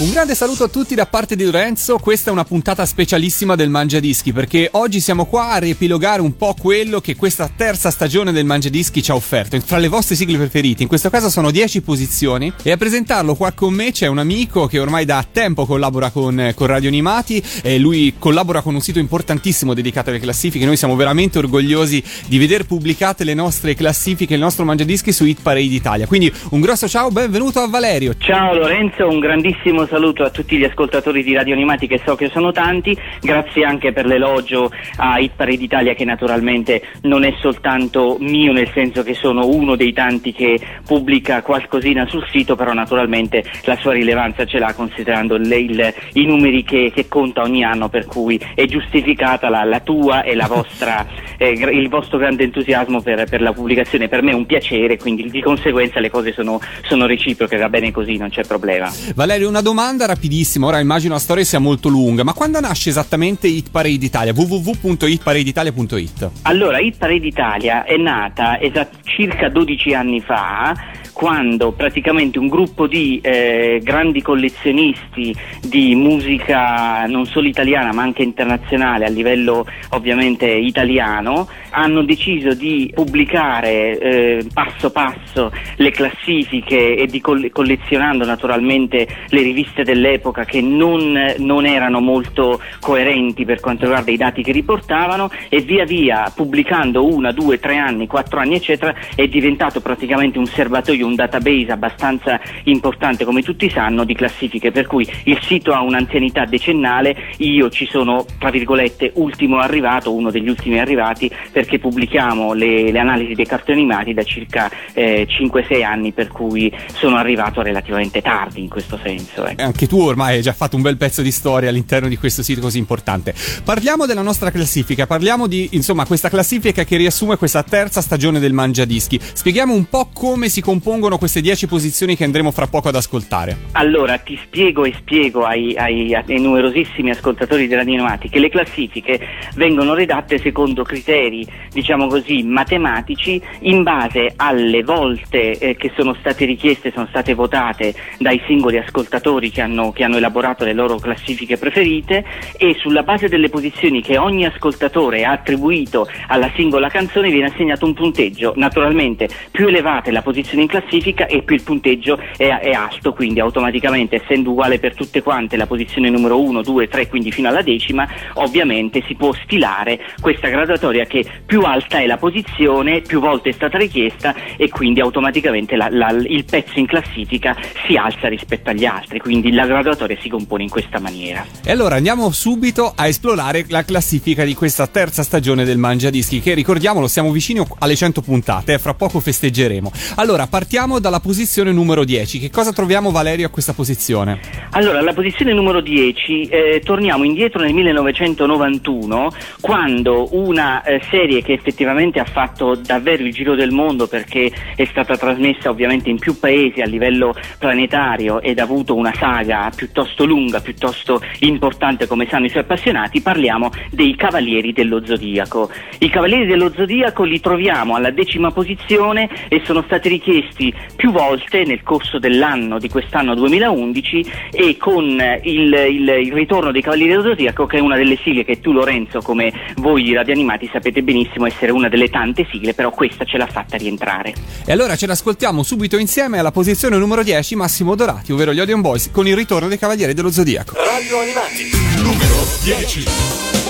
Un grande saluto a tutti da parte di Lorenzo, questa è una puntata specialissima del Mangiadischi perché oggi siamo qua a riepilogare un po' quello che questa terza stagione del Mangiadischi ci ha offerto, fra le vostre sigle preferite, in questo caso sono 10 posizioni e a presentarlo qua con me c'è un amico che ormai da tempo collabora con, con Radio Animati e lui collabora con un sito importantissimo dedicato alle classifiche, noi siamo veramente orgogliosi di vedere pubblicate le nostre classifiche, il nostro Mangiadischi su Hit Parade Italia, quindi un grosso ciao, benvenuto a Valerio. Ciao Lorenzo, un grandissimo saluto a tutti gli ascoltatori di Radio Animati che so che sono tanti, grazie anche per l'elogio a Hit Parade Italia che naturalmente non è soltanto mio nel senso che sono uno dei tanti che pubblica qualcosina sul sito, però naturalmente la sua rilevanza ce l'ha considerando le, il, i numeri che, che, conta ogni anno per cui è giustificata la, la tua e la vostra, eh, il vostro grande entusiasmo per, per, la pubblicazione, per me è un piacere, quindi di conseguenza le cose sono, sono reciproche, va bene così, non c'è problema. Valerio, una domanda domanda rapidissima, ora immagino la storia sia molto lunga, ma quando nasce esattamente Hit Parade Italia? www.hitparedeitalia.it Allora, Hit Parade Italia è nata esat- circa 12 anni fa quando praticamente un gruppo di eh, grandi collezionisti di musica non solo italiana ma anche internazionale a livello ovviamente italiano hanno deciso di pubblicare eh, passo passo le classifiche e di coll- collezionando naturalmente le riviste dell'epoca che non, non erano molto coerenti per quanto riguarda i dati che riportavano e via via pubblicando una, due, tre anni, quattro anni eccetera è diventato praticamente un serbatoio un database abbastanza importante, come tutti sanno, di classifiche, per cui il sito ha un'anzianità decennale, io ci sono, tra virgolette, ultimo arrivato, uno degli ultimi arrivati, perché pubblichiamo le, le analisi dei cartoni animati da circa eh, 5-6 anni, per cui sono arrivato relativamente tardi in questo senso. Ecco. Anche tu ormai hai già fatto un bel pezzo di storia all'interno di questo sito così importante. Parliamo della nostra classifica, parliamo di insomma questa classifica che riassume questa terza stagione del Mangiadischi. Spieghiamo un po' come si compongono queste 10 posizioni che andremo fra poco ad ascoltare? Allora, ti spiego e spiego ai, ai, ai numerosissimi ascoltatori di Radio Animati che le classifiche vengono redatte secondo criteri, diciamo così, matematici in base alle volte eh, che sono state richieste, sono state votate dai singoli ascoltatori che hanno, che hanno elaborato le loro classifiche preferite e sulla base delle posizioni che ogni ascoltatore ha attribuito alla singola canzone viene assegnato un punteggio. Naturalmente più elevata è la posizione in classifica, e più il punteggio è, è, alto, quindi automaticamente essendo uguale per tutte quante la posizione numero 1, 2, 3, quindi fino alla decima, ovviamente si può stilare questa graduatoria che più alta è la posizione, più volte è stata richiesta e quindi automaticamente la, la, il pezzo in classifica si alza rispetto agli altri, quindi la graduatoria si compone in questa maniera. E allora andiamo subito a esplorare la classifica di questa terza stagione del Mangiadischi che ricordiamolo siamo vicini alle 100 puntate, eh, fra poco festeggeremo. Allora partiamo partiamo dalla posizione numero 10. Che cosa troviamo Valerio a questa posizione? Allora, alla posizione numero 10 eh, torniamo indietro nel 1991 quando una eh, serie che effettivamente ha fatto davvero il giro del mondo perché è stata trasmessa ovviamente in più paesi a livello planetario ed ha avuto una saga piuttosto lunga, piuttosto importante come sanno i suoi appassionati, parliamo dei Cavalieri dello Zodiaco. I Cavalieri dello Zodiaco li troviamo alla decima posizione e sono stati richiesti più volte nel corso dell'anno di quest'anno 2011 e con il, il, il ritorno dei Cavalieri dello Zodiaco che è una delle sigle che tu Lorenzo come voi radioanimati sapete benissimo essere una delle tante sigle però questa ce l'ha fatta rientrare. E allora ce l'ascoltiamo subito insieme alla posizione numero 10 Massimo Dorati ovvero gli Odeon Boys con il ritorno dei Cavalieri dello Zodiaco. Radio Animati numero 10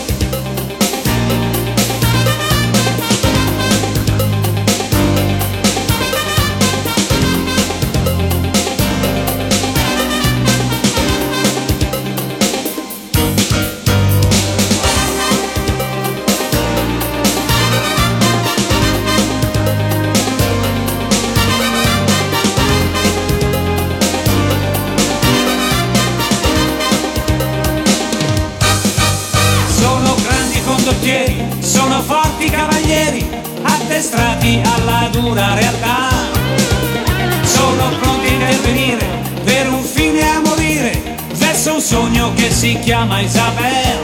dura realtà. Sono pronti a intervenire per un fine a morire verso un sogno che si chiama Isabel.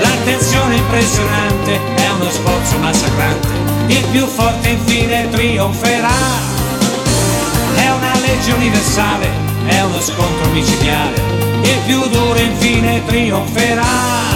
L'attenzione impressionante è uno sforzo massacrante, il più forte infine trionferà. È una legge universale, è uno scontro micidiale, il più duro infine trionferà.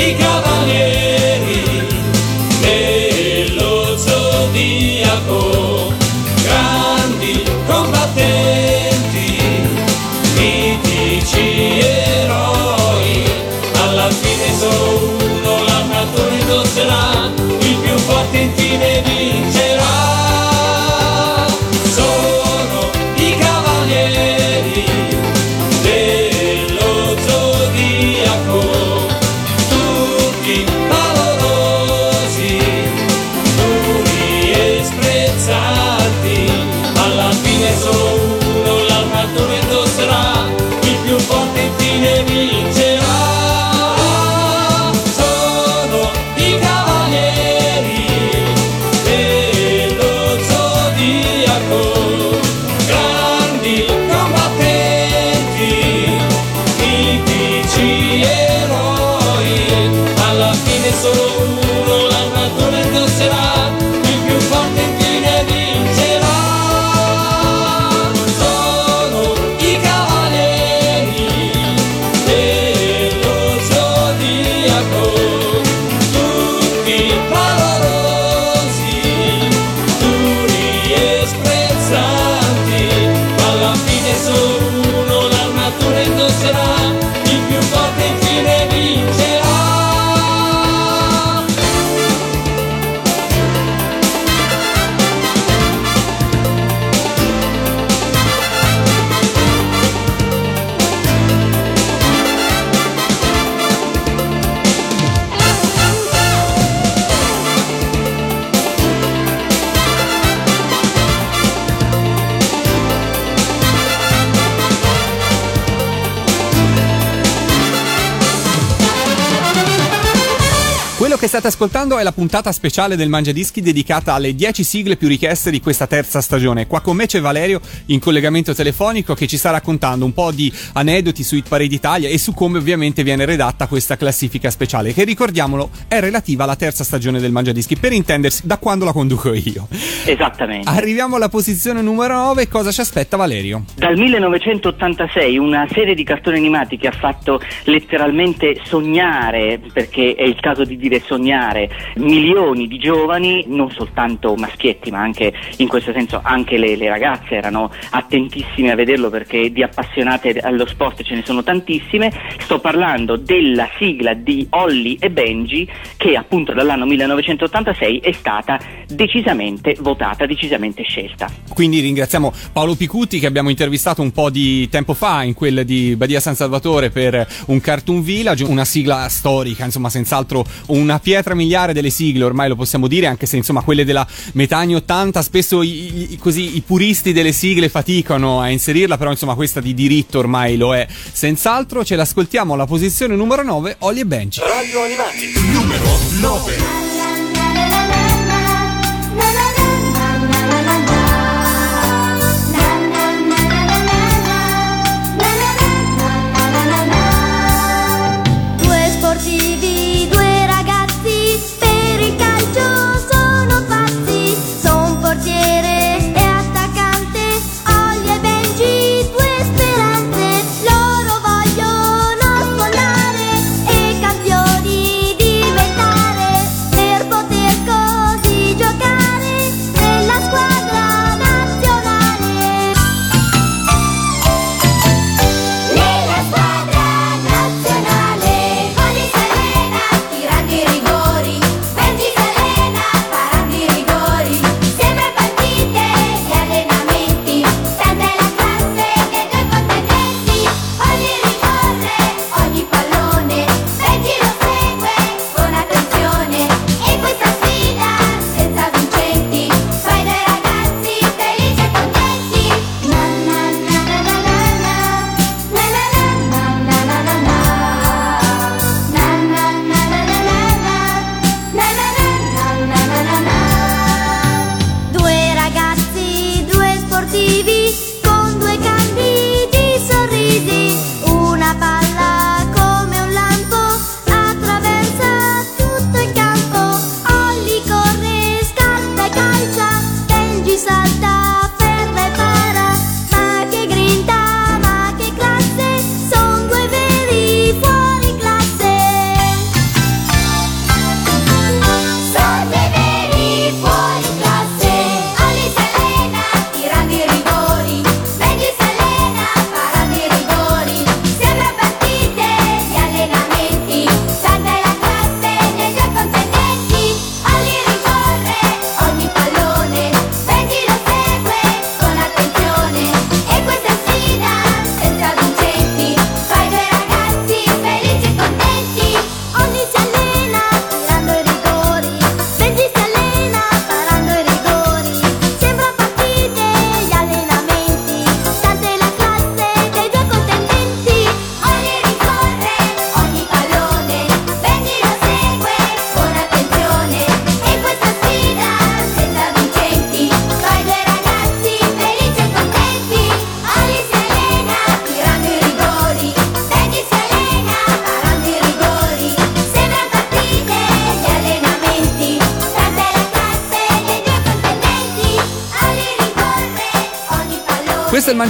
Sono i cavalieri che state ascoltando è la puntata speciale del Mangia Dischi dedicata alle 10 sigle più richieste di questa terza stagione. Qua con me c'è Valerio in collegamento telefonico che ci sta raccontando un po' di aneddoti su Hit Parade Italia e su come ovviamente viene redatta questa classifica speciale che ricordiamolo è relativa alla terza stagione del Mangia Dischi per intendersi da quando la conduco io. Esattamente. Arriviamo alla posizione numero 9, cosa ci aspetta Valerio? Dal 1986 una serie di cartoni animati che ha fatto letteralmente sognare, perché è il caso di dire sognare, milioni di giovani, non soltanto maschietti ma anche in questo senso anche le, le ragazze erano attentissime a vederlo perché di appassionate allo sport ce ne sono tantissime. Sto parlando della sigla di Holly e Benji che appunto dall'anno 1986 è stata decisamente votata, decisamente scelta. Quindi ringraziamo Paolo Picutti che abbiamo intervistato un po' di tempo fa in quella di Badia San Salvatore per un Cartoon Village, una sigla storica, insomma senz'altro una pietra miliare delle sigle, ormai lo possiamo dire, anche se insomma quelle della metà anni 80 spesso i, i- così, i puristi delle sigle faticano a inserirla, però insomma questa di diritto ormai lo è. Senz'altro ce l'ascoltiamo alla posizione numero 9, Oli e Benji. Radio Animati, numero 9.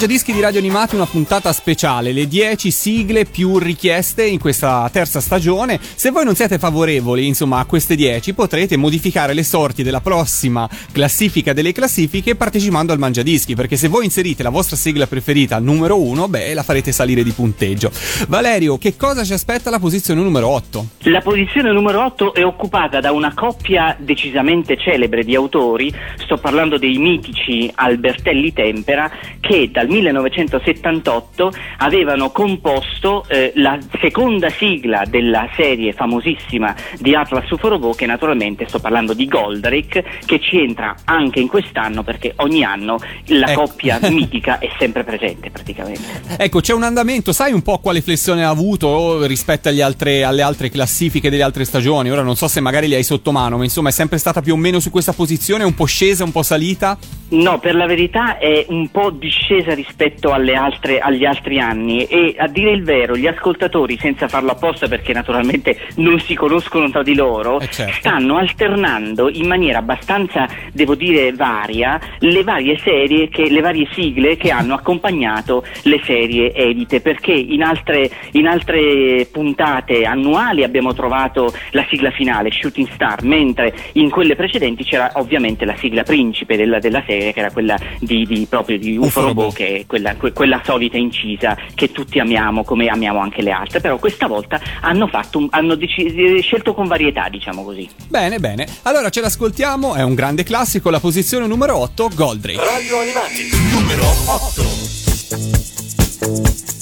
Mangiadischi di Radio Animati, una puntata speciale, le 10 sigle più richieste in questa terza stagione. Se voi non siete favorevoli, insomma, a queste 10, potrete modificare le sorti della prossima classifica delle classifiche partecipando al Mangiadischi, perché se voi inserite la vostra sigla preferita al numero 1, beh, la farete salire di punteggio. Valerio, che cosa ci aspetta alla posizione numero 8? La posizione numero 8 è occupata da una coppia decisamente celebre di autori, sto parlando dei mitici Albertelli Tempera, che dal 1978 avevano composto eh, la seconda sigla della serie famosissima di Atlas Uforobo, che naturalmente sto parlando di Goldrake, che ci entra anche in quest'anno perché ogni anno la Ecco. coppia mitica è sempre presente praticamente. Ecco, c'è un andamento, sai un po' quale flessione ha avuto rispetto altre- alle altre classifiche delle altre stagioni? Ora non so se magari li hai sotto mano, ma insomma è sempre stata più o meno su questa posizione, un po' scesa, un po' salita? No, per la verità è un po' discesa rispetto alle altre- agli altri anni e a dire il vero gli ascoltatori, senza farlo apposta perché naturalmente non si conoscono tra di loro, Eh, certo. stanno alternando in maniera abbastanza, devo dire, varia le varie serie, che, le varie sigle che hanno accompagnato le serie edite perché in altre, in altre puntate annuali abbiamo trovato la sigla finale, Shooting Star, mentre in quelle precedenti c'era ovviamente la sigla principe della, della serie che era quella di, di- proprio di UFO Robot. che quella, que- quella solita incisa che tutti amiamo come amiamo anche le altre, però questa volta hanno, fatto un- hanno deci- scelto con varietà, diciamo così. Bene, bene. Allora ce l'ascoltiamo, è un grande classico, la posizione numero 8, Goldrake. Radio Animati, numero 8.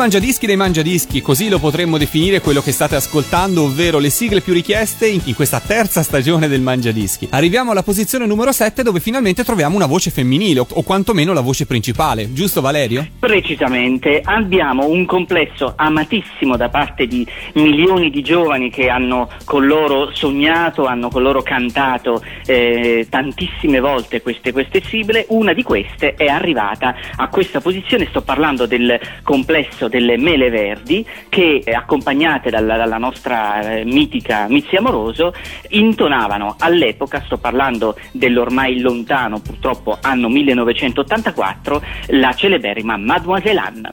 Mangiadischi dei mangiadischi, così lo potremmo definire quello che state ascoltando, ovvero le sigle più richieste in, questa terza stagione del mangiadischi. Arriviamo alla posizione numero 7 dove finalmente troviamo una voce femminile, o, quantomeno la voce principale, giusto Valerio? Precisamente, abbiamo un complesso amatissimo da parte di milioni di giovani che hanno con loro sognato, hanno con loro cantato eh, tantissime volte queste, queste sigle, una di queste è arrivata a questa posizione, sto parlando del complesso delle Mele Verdi che eh, accompagnate dalla, dalla nostra eh, mitica Mizzi Amoroso intonavano all'epoca, sto parlando dell'ormai lontano purtroppo anno 1984, la celeberrima Mademoiselle Anne.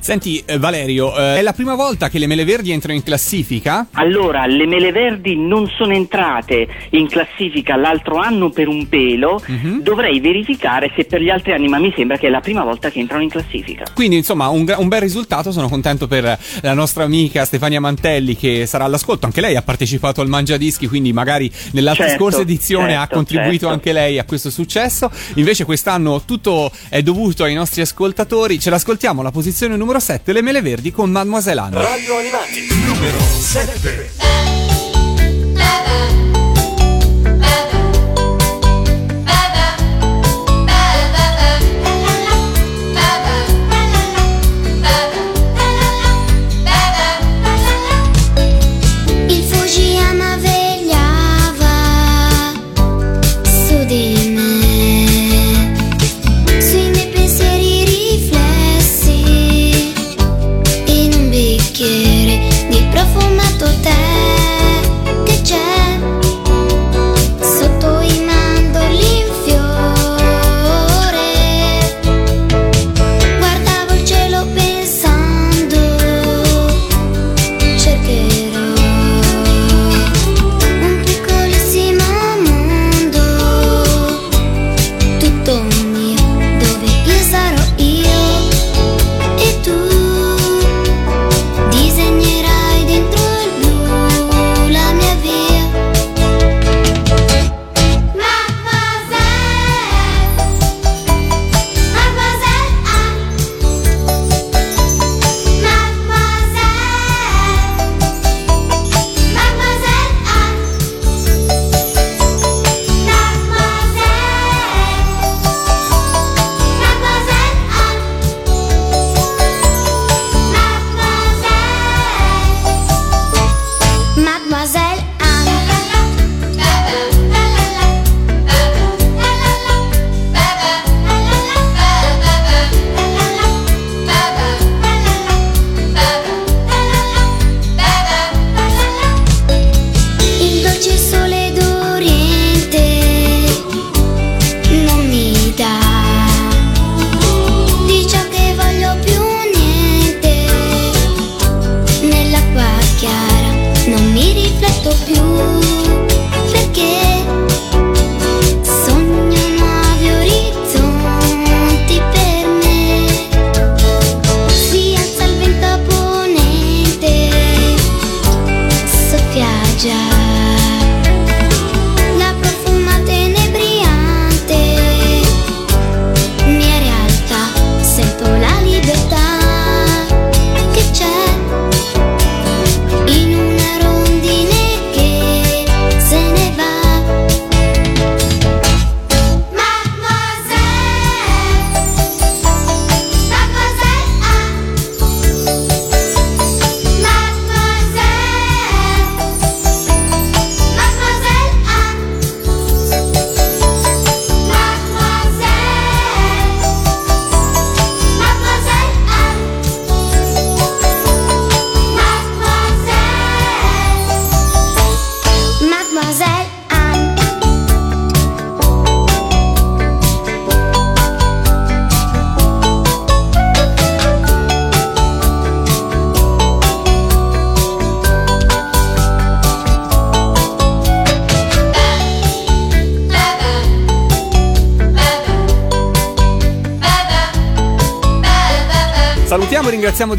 Senti eh, Valerio, eh, è la prima volta che le mele verdi entrano in classifica? Allora, le mele verdi non sono entrate in classifica l'altro anno per un pelo, Mhm. dovrei verificare se per gli altri anni, ma mi sembra che è la prima volta che entrano in classifica. Quindi insomma un, un bel risultato, sono contento per la nostra amica Stefania Mantelli che sarà all'ascolto, anche lei ha partecipato al Mangiadischi, quindi magari nell'altra Certo, scorsa edizione ha certo, contribuito certo. anche lei a questo successo, invece quest'anno tutto è dovuto ai nostri ascoltatori, ce l'ascoltiamo alla posizione numero 7, le mele verdi con Mademoiselle Anne. Radio Animati, numero 7.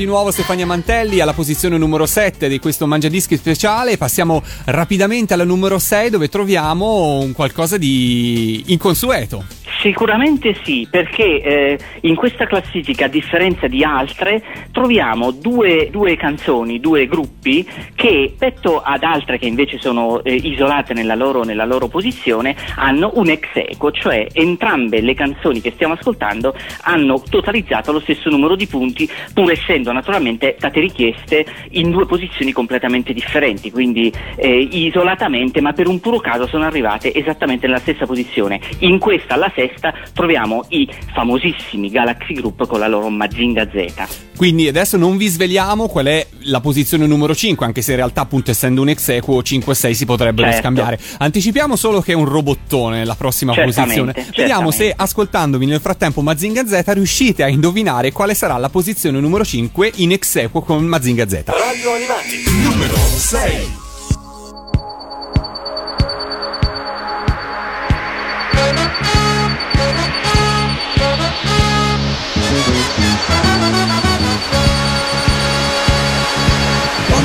Di nuovo Stefania Mantelli alla posizione numero 7 di questo Mangiadischi speciale. Passiamo rapidamente alla numero 6 dove troviamo un qualcosa di inconsueto. Sicuramente sì, perché eh, in questa classifica, a differenza di altre, troviamo due, due canzoni, due gruppi che rispetto ad altre che invece sono eh, isolate nella loro, nella loro posizione hanno un ex equo, cioè entrambe le canzoni che stiamo ascoltando hanno totalizzato lo stesso numero di punti, pur essendo naturalmente state richieste in due posizioni completamente differenti, quindi eh, isolatamente, ma per un puro caso sono arrivate esattamente nella stessa posizione. In questa, alla sesta, troviamo i famosissimi Galaxy Group con la loro Mazinga Z. Quindi adesso non vi sveliamo qual è la posizione numero 5, anche se in realtà appunto essendo un ex equo 5 e 6 si potrebbero Certo. scambiare. Anticipiamo solo che è un robottone la prossima Certamente, posizione. Vediamo se certamente. ascoltandovi nel frattempo Mazinga Z riuscite a indovinare quale sarà la posizione numero 5 in ex equo con Mazinga Z. Radio Animati, numero 6.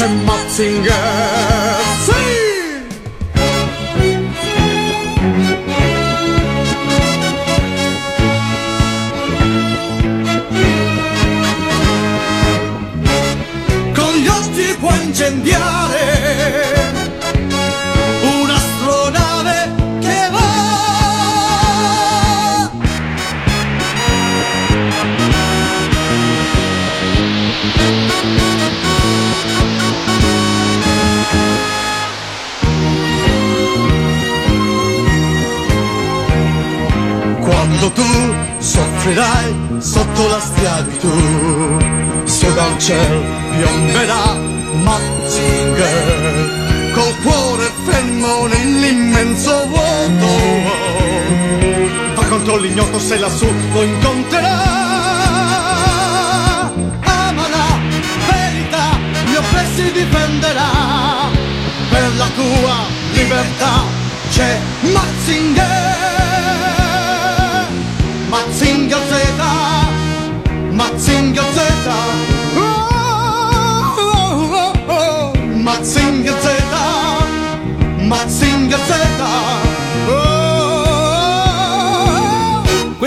c'è Matzinger Sì! Con gli occhi può incendiare soffrirai sotto la schiavitù, su dal cielo piomberà Mazinger, col cuore fermo nell'immenso vuoto. Va contro l'ignoto se lassù lo incontrerà. Ama la verità, gli oppressi difenderà. Per la tua libertà c'è Mazinger. Z, Mazinga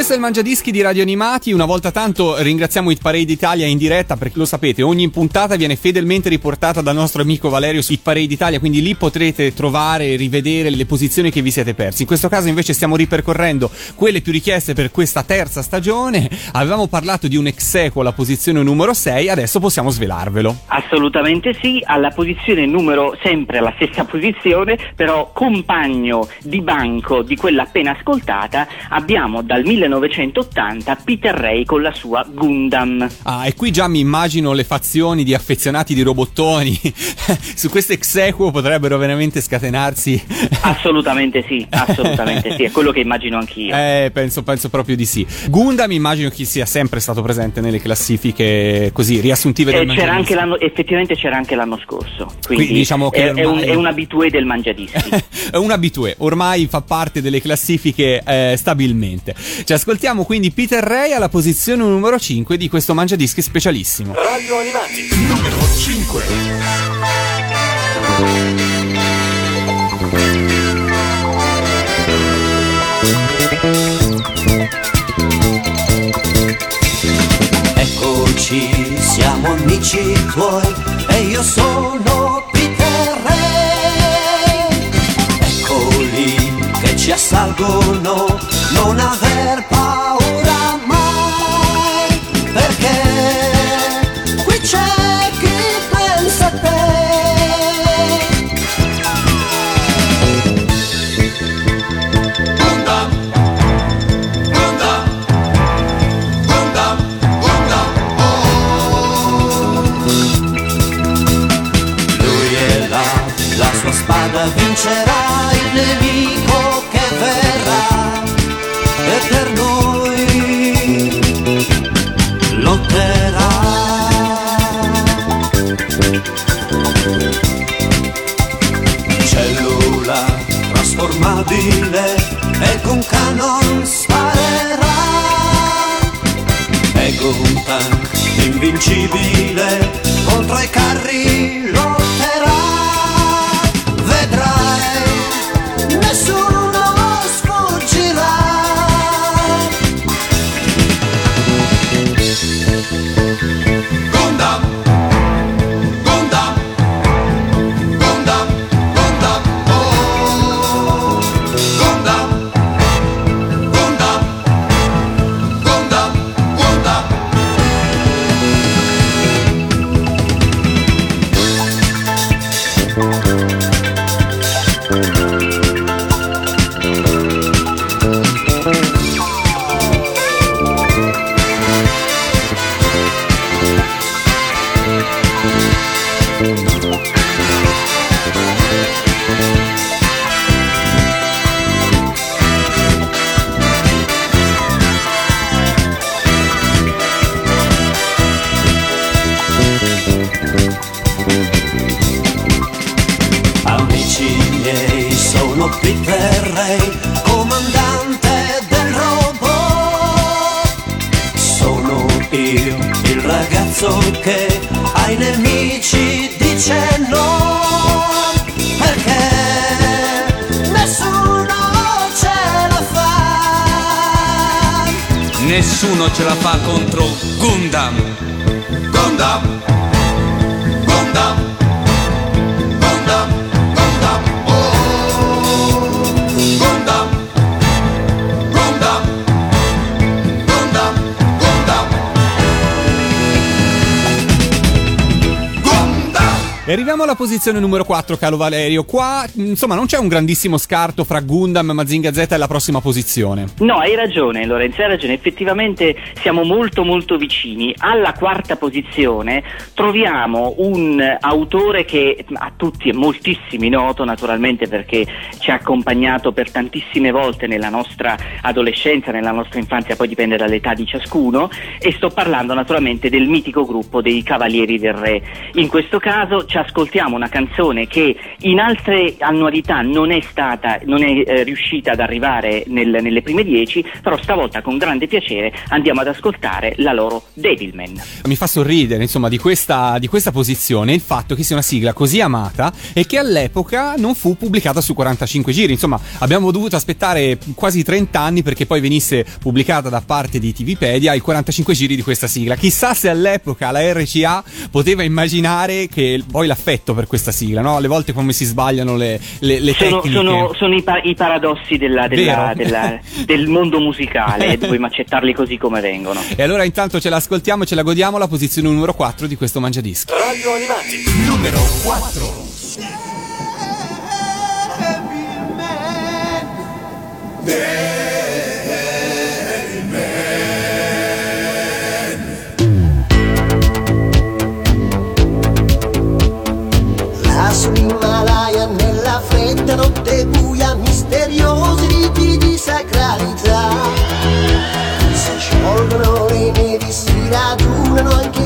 Questo è il Mangiadischi di Radio Animati. Una volta tanto ringraziamo Hit Parade Italia in diretta perché lo sapete, ogni puntata viene fedelmente riportata dal nostro amico Valerio su Hit Parade Italia, quindi lì potrete trovare e rivedere le posizioni che vi siete persi. In questo caso invece stiamo ripercorrendo quelle più richieste per questa terza stagione. Avevamo parlato di un ex equo alla posizione numero 6, adesso possiamo svelarvelo. Assolutamente sì, alla posizione numero, sempre alla stessa posizione, però compagno di banco di quella appena ascoltata, abbiamo dal 1980 Peter Ray con la sua Gundam. Ah, e qui già mi immagino le fazioni di affezionati di robottoni. Su questo ex equo potrebbero veramente scatenarsi. Assolutamente sì, assolutamente sì, è quello che immagino anch'io. Eh, penso, penso proprio di sì. Gundam immagino che sia sempre stato presente nelle classifiche così riassuntive del Eh, c'era Mangiadischi. anche l'anno, effettivamente c'era anche l'anno scorso, quindi Quindi diciamo che è, è un, ormai- è un abitué del Mangiadischi. È un abitué, ormai fa parte delle classifiche eh, stabilmente. Ci ascoltiamo quindi Peter Ray alla posizione numero 5 di questo Mangiadischi specialissimo. Radio Animati, numero 5. Eccoci, siamo amici tuoi e io sono Peter Ray. Eccoli che ci assalgono, non aver paura ciebie Nessuno ce la fa contro Gundam. Gundam, E arriviamo alla posizione numero 4, caro Valerio. Qua, insomma, non c'è un grandissimo scarto fra Gundam, Mazinga Z e la prossima posizione. No, hai ragione Lorenzo, hai ragione, effettivamente siamo molto molto vicini. Alla quarta posizione troviamo un autore che a tutti è moltissimi noto naturalmente perché ci ha accompagnato per tantissime volte nella nostra adolescenza, nella nostra infanzia, poi dipende dall'età di ciascuno e sto parlando naturalmente del mitico gruppo dei Cavalieri del Re. In questo caso ci ascoltiamo una canzone che in altre annualità non è stata, non è eh, riuscita ad arrivare nel- nelle prime dieci, però stavolta con grande piacere andiamo ad ascoltare la loro Devilman. Mi fa sorridere, insomma, di questa, di questa posizione il fatto che sia una sigla così amata e che all'epoca non fu pubblicata su 45 giri. Insomma, abbiamo dovuto aspettare quasi 30 anni perché poi venisse pubblicata da parte di TVpedia i 45 giri di questa sigla. Chissà se all'epoca la RCA poteva immaginare che poi l'affetto per questa sigla, no? Alle volte come si sbagliano le, le, le Sono, tecniche. sono- sono i, pa- i paradossi della- della- della- del mondo musicale dobbiamo accettarli così come vengono. E allora intanto ce l'ascoltiamo e ce la godiamo la posizione numero 4 di questo Mangiadischi. Radio Animati, numero 4. Lassù fredda notte buia misteriosi riti di sacralità. Si sciolgono le nevi, si radunano anche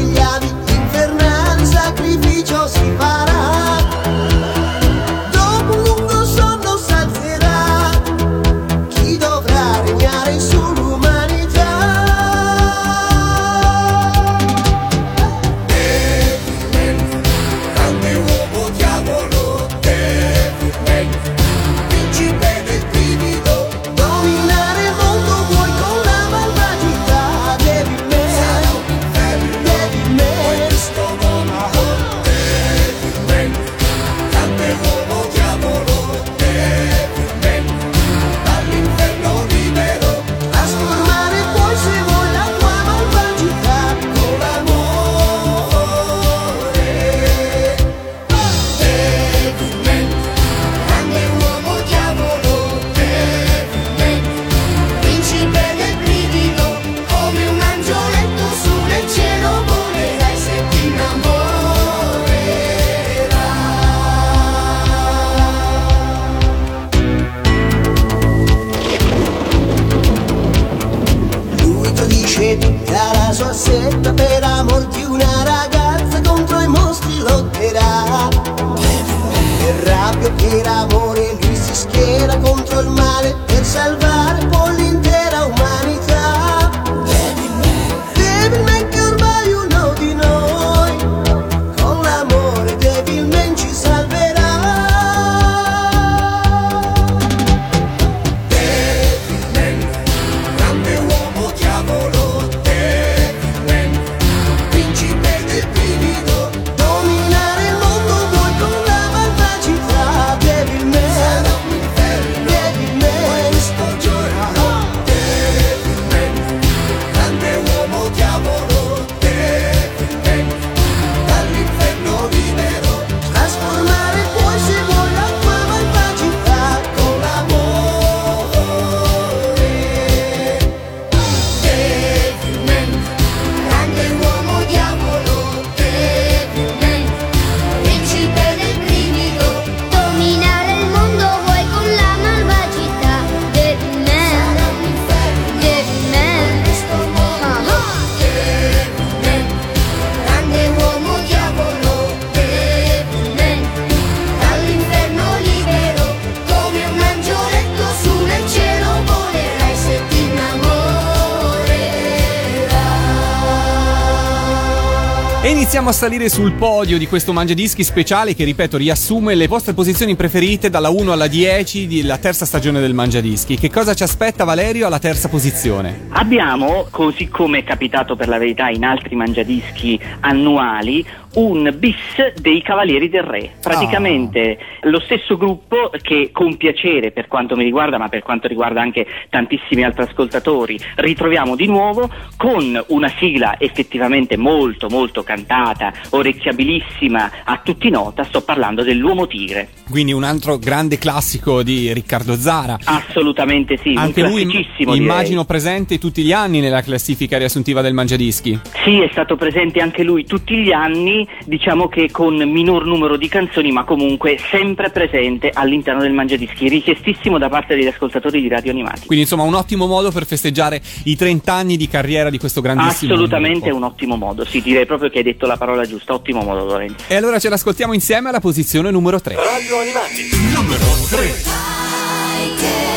E iniziamo a salire sul podio di questo Mangiadischi speciale che, ripeto, riassume le vostre posizioni preferite dalla 1 alla 10 della terza stagione del Mangiadischi. Che cosa ci aspetta Valerio alla terza posizione? Abbiamo, così come è capitato per la verità in altri mangiadischi annuali, un bis dei Cavalieri del Re. Praticamente lo stesso gruppo che con piacere, per quanto mi riguarda, ma per quanto riguarda anche tantissimi altri ascoltatori, ritroviamo di nuovo con una sigla effettivamente molto molto cantata, orecchiabilissima, a tutti nota, sto parlando dell'Uomo Tigre. Quindi un altro grande classico di Riccardo Zara. Assolutamente sì, Anche un lui classicissimo immagino presente tutti gli anni nella classifica riassuntiva del Mangiadischi. Sì, è stato presente anche lui tutti gli anni, diciamo che con minor numero di canzoni, ma comunque sempre presente all'interno del Mangiadischi, richiestissimo da parte degli ascoltatori di Radio Animati. Quindi insomma un ottimo modo per festeggiare i 30 anni di carriera di questo grandissimo Assolutamente gruppo. un ottimo modo, sì, direi proprio che hai detto la parola giusta, ottimo modo Lorenzo. E allora ce l'ascoltiamo insieme alla posizione numero 3. Radio Animati, numero 3.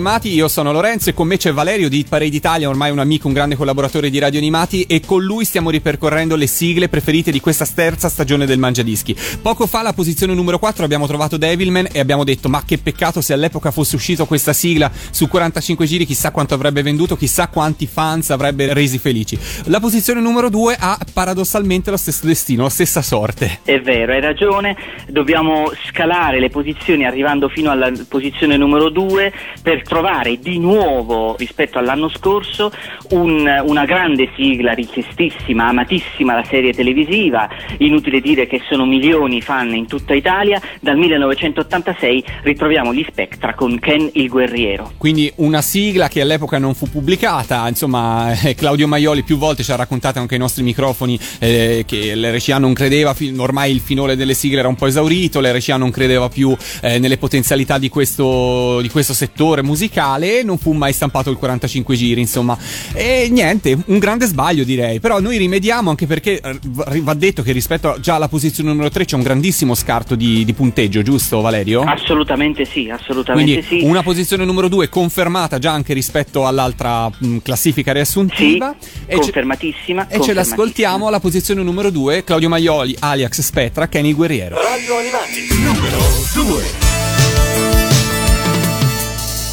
Animati, io sono Lorenzo e con me c'è Valerio di Parade Italia, ormai un amico, un grande collaboratore di Radio Animati e con lui stiamo ripercorrendo le sigle preferite di questa terza stagione del Mangiadischi. Poco fa alla posizione numero 4 abbiamo trovato Devilman e abbiamo detto ma che peccato se all'epoca fosse uscito questa sigla su 45 giri, chissà quanto avrebbe venduto, chissà quanti fans avrebbe resi felici. La posizione numero 2 ha paradossalmente lo stesso destino, la stessa sorte. È vero, hai ragione, dobbiamo scalare le posizioni arrivando fino alla posizione numero 2 per trovare di nuovo rispetto all'anno scorso un- una grande sigla richiestissima, amatissima la serie televisiva, inutile dire che sono milioni i fan in tutta Italia, dal 1986 ritroviamo gli Spectra con Ken il guerriero. Quindi una sigla che all'epoca non fu pubblicata, insomma eh, Claudio Maioli più volte ci ha raccontato anche ai nostri microfoni eh, che l'RCA non credeva, ormai il finale delle sigle era un po' esaurito, l'RCA non credeva più eh, nelle potenzialità di questo, di questo settore musicale e non fu mai stampato il 45 giri, insomma. E niente, un grande sbaglio direi, però noi rimediamo anche perché eh, va detto che rispetto già alla posizione numero 3 c'è un grandissimo scarto di, di punteggio, giusto Valerio? Assolutamente sì, assolutamente Quindi sì. una posizione numero 2 confermata già anche rispetto all'altra mh, classifica riassuntiva. e, ce- confermatissima. e ce l'ascoltiamo alla posizione numero 2, Claudio Maioli, alias Spettra, Kenny Guerriero. Radio Animati, numero 2.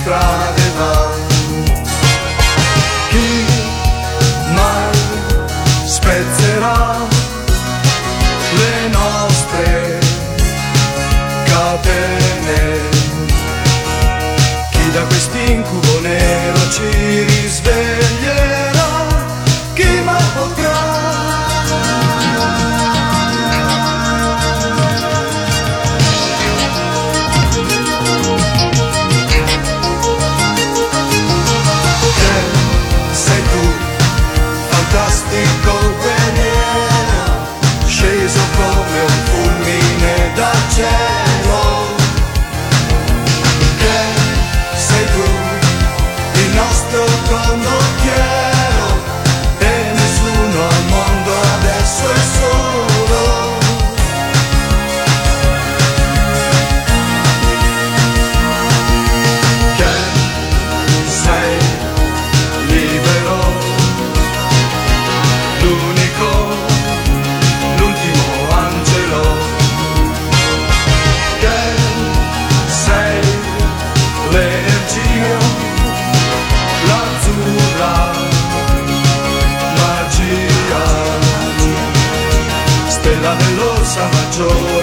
Strade va? Chi mai spezzerà le nostre catene? Chi da quest'incubo nero ci risveglierà? Dell'orsa maggiore,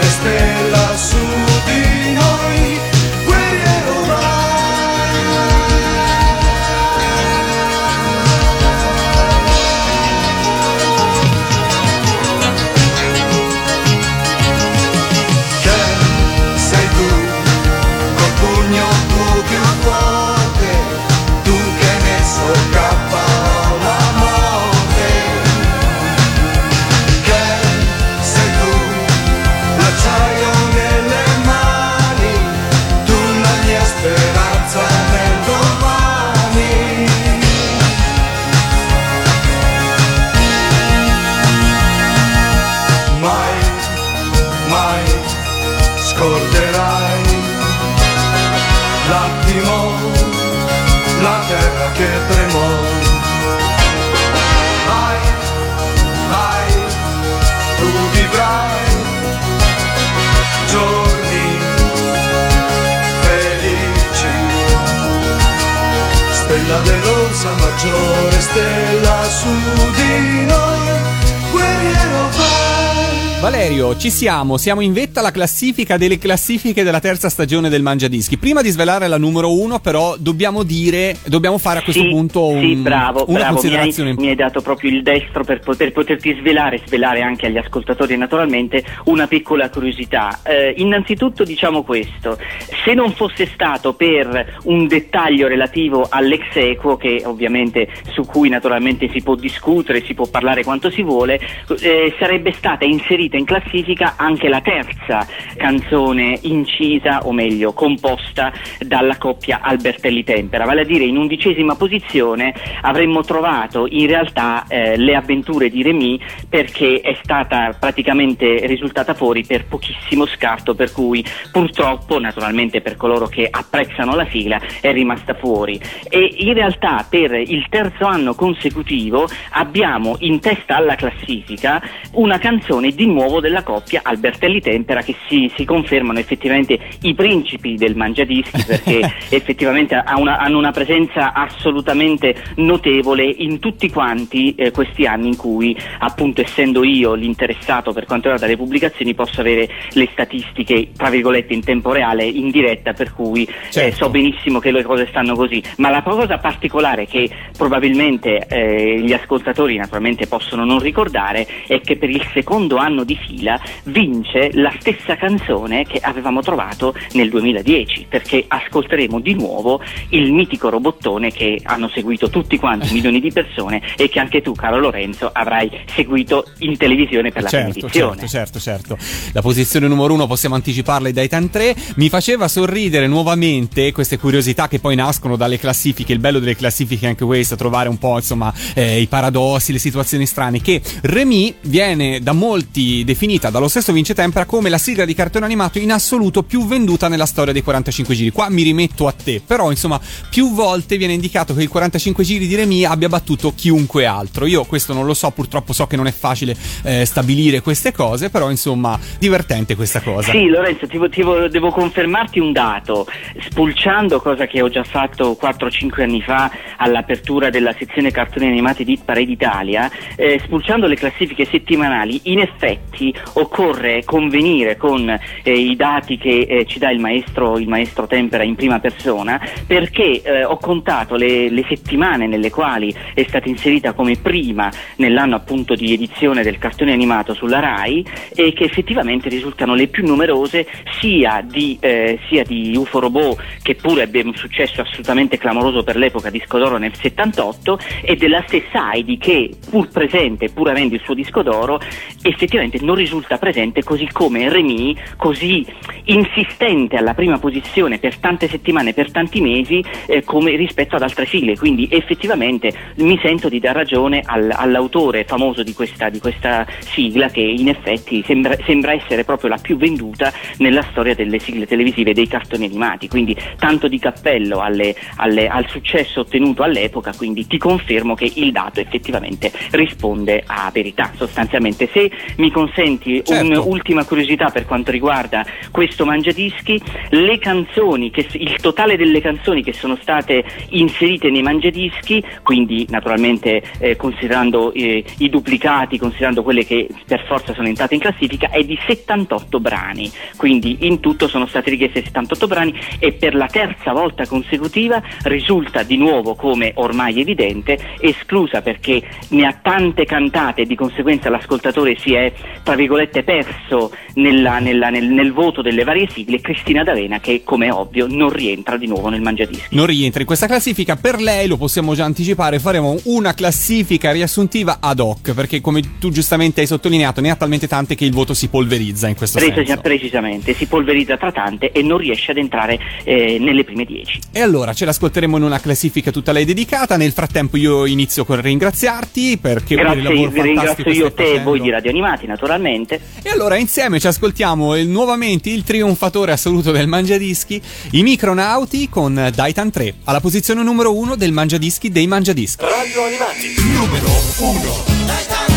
dell'orsa maggiore, stella su di noi, guerriero vai. Valerio, ci siamo, siamo in vetta alla classifica delle classifiche della terza stagione del Mangiadischi. Prima di svelare la numero uno, però, dobbiamo dire, dobbiamo fare a questo Sì, punto un- sì, bravo, una bravo. considerazione. Mi hai, mi hai dato proprio il destro per poter, poterti svelare, svelare anche agli ascoltatori naturalmente una piccola curiosità. Eh, innanzitutto diciamo questo, se non fosse stato per un dettaglio relativo all'ex equo, che ovviamente su cui naturalmente si può discutere, si può parlare quanto si vuole, eh, sarebbe stata inserita in classifica anche la terza canzone incisa, o meglio, composta dalla coppia Albertelli Tempera, vale a dire in undicesima posizione avremmo trovato in realtà eh, le avventure di Remy perché è stata praticamente risultata fuori per pochissimo scarto, per cui purtroppo, naturalmente per coloro che apprezzano la sigla, è rimasta fuori. E in realtà per il terzo anno consecutivo abbiamo in testa alla classifica una canzone di nuovo della coppia Albertelli Tempera che si, si confermano effettivamente i principi del mangiadischi perché effettivamente ha una- hanno una presenza assolutamente notevole in tutti quanti eh, questi anni in cui appunto essendo io l'interessato per quanto riguarda le pubblicazioni posso avere le statistiche tra virgolette in tempo reale in diretta per cui eh, Certo. so benissimo che le cose stanno così ma la cosa particolare che probabilmente eh, gli ascoltatori naturalmente possono non ricordare è che per il secondo anno di fila vince la stessa canzone che avevamo trovato nel 2010 perché ascolteremo di nuovo il mitico robottone che hanno seguito tutti quanti milioni di persone e che anche tu caro Lorenzo avrai seguito in televisione per la prima Certo, edizione certo, certo, certo. La posizione numero uno possiamo anticiparla dai Titan 3. Mi faceva sorridere nuovamente queste curiosità che poi nascono dalle classifiche. Il bello delle classifiche è anche questo, trovare un po' insomma eh, i paradossi, le situazioni strane. Che Remy viene da molti definita dallo stesso Vince Tempera come la sigla di cartone animato in assoluto più venduta nella storia dei 45 giri. Qua mi rimetto a te, però insomma più volte viene indicato che il 45 giri di Remy abbia battuto chiunque altro. Io questo non lo so, purtroppo so che non è facile eh, stabilire queste cose, però insomma divertente questa cosa. Sì, Lorenzo, ti, ti vo- devo confermarti un dato. Spulciando, cosa che ho già fatto 4-5 anni fa all'apertura della sezione cartoni animati di Parade Italia, eh, spulciando le classifiche settimanali, in effetti occorre convenire con eh, i dati che eh, ci dà il maestro, il maestro Tempera in prima persona, perché eh, ho contato le, le settimane nelle quali è stata inserita come prima nell'anno appunto di edizione del cartone animato sulla RAI e che effettivamente risultano le più numerose sia di, eh, sia di UFO Robot che pure ebbe un successo assolutamente clamoroso per l'epoca disco d'oro nel 78 e della stessa Heidi che pur presente, pur avendo il suo disco d'oro effettivamente non risulta presente così come Remy così insistente alla prima posizione per tante settimane, per tanti mesi eh, come rispetto ad altre sigle quindi effettivamente mi sento di dar ragione al- all'autore famoso di questa, di questa sigla che in effetti sembra, sembra essere proprio la più venduta nella storia delle sigle televisive e dei cartoni animati, quindi tanto di cappello alle- alle- al successo ottenuto all'epoca, quindi ti confermo che il dato effettivamente risponde a verità sostanzialmente. Se mi consenti Certo. un'ultima curiosità per quanto riguarda questo mangiadischi, le canzoni, che, il totale delle canzoni che sono state inserite nei mangiadischi, quindi naturalmente eh, considerando eh, i duplicati, considerando quelle che per forza sono entrate in classifica, è di 78 brani, quindi in tutto sono stati richiesti 78 brani e per la terza volta consecutiva risulta di nuovo, come ormai evidente, esclusa perché ne ha tante cantate e di conseguenza l'ascoltatore si è, tra virgolette, perso nella- nella- nel, nel voto delle varie sigle, Cristina D'Avena che, come è ovvio, non rientra di nuovo nel mangiadischi. Non rientra in questa classifica, per lei lo possiamo già anticipare, faremo una classifica riassuntiva ad hoc, perché come tu giustamente hai sottolineato ne ha talmente tante che il voto si polverizza in questo Precisa- senso. precisamente, si polverizza tra tante e non riesce ad entrare eh, nelle prime 10. E allora ce l'ascolteremo in una classifica tutta lei dedicata. Nel frattempo io inizio con ringraziarti perché Grazie, lavoro vi ringrazio io te e voi di Radio Animati, naturalmente. E allora insieme ci ascoltiamo ascoltiamo il, nuovamente il trionfatore assoluto del Mangiadischi, i Micronauti con Daitan 3, alla posizione numero 1 del Mangiadischi dei Mangiadischi. Radio Animati, numero 1. Daitan 3.